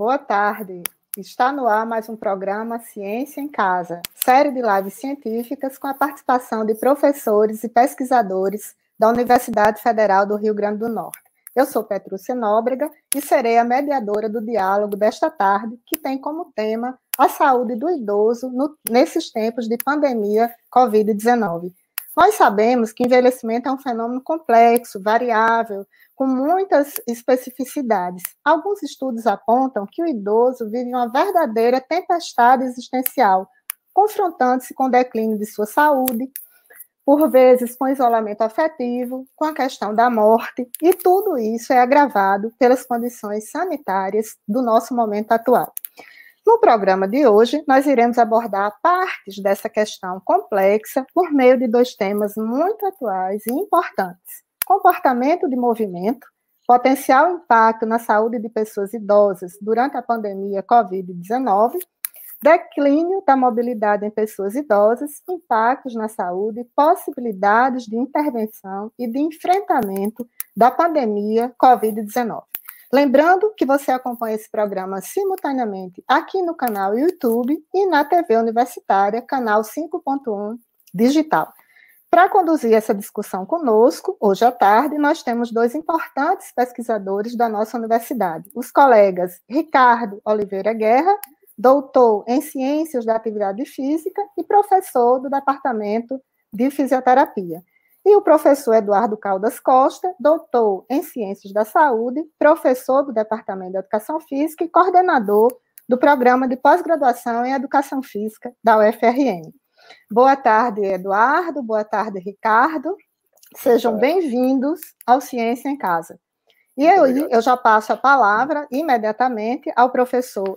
Boa tarde. Está no ar mais um programa Ciência em Casa, série de lives científicas com a participação de professores e pesquisadores da Universidade Federal do Rio Grande do Norte. Eu sou Petrúcia Nóbrega e serei a mediadora do diálogo desta tarde, que tem como tema a saúde do idoso no, nesses tempos de pandemia Covid-19. Nós sabemos que envelhecimento é um fenômeno complexo, variável, com muitas especificidades. Alguns estudos apontam que o idoso vive uma verdadeira tempestade existencial, confrontando-se com o declínio de sua saúde, por vezes com isolamento afetivo, com a questão da morte, e tudo isso é agravado pelas condições sanitárias do nosso momento atual. No programa de hoje, nós iremos abordar partes dessa questão complexa por meio de dois temas muito atuais e importantes comportamento de movimento, potencial impacto na saúde de pessoas idosas durante a pandemia Covid-19, declínio da mobilidade em pessoas idosas, impactos na saúde, possibilidades de intervenção e de enfrentamento da pandemia Covid-19. Lembrando que você acompanha esse programa simultaneamente aqui no canal YouTube e na TV Universitária, canal 5.1 digital. Para conduzir essa discussão conosco, hoje à tarde, nós temos dois importantes pesquisadores da nossa universidade, os colegas Ricardo Oliveira Guerra, doutor em Ciências da Atividade Física e professor do Departamento de Fisioterapia, e o professor Eduardo Caldas Costa, doutor em Ciências da Saúde, professor do Departamento de Educação Física e coordenador do Programa de Pós-Graduação em Educação Física da UFRN. Boa tarde, Eduardo. Boa tarde, Ricardo. Sejam bem-vindos ao Ciência em Casa. E eu, eu já passo a palavra imediatamente ao professor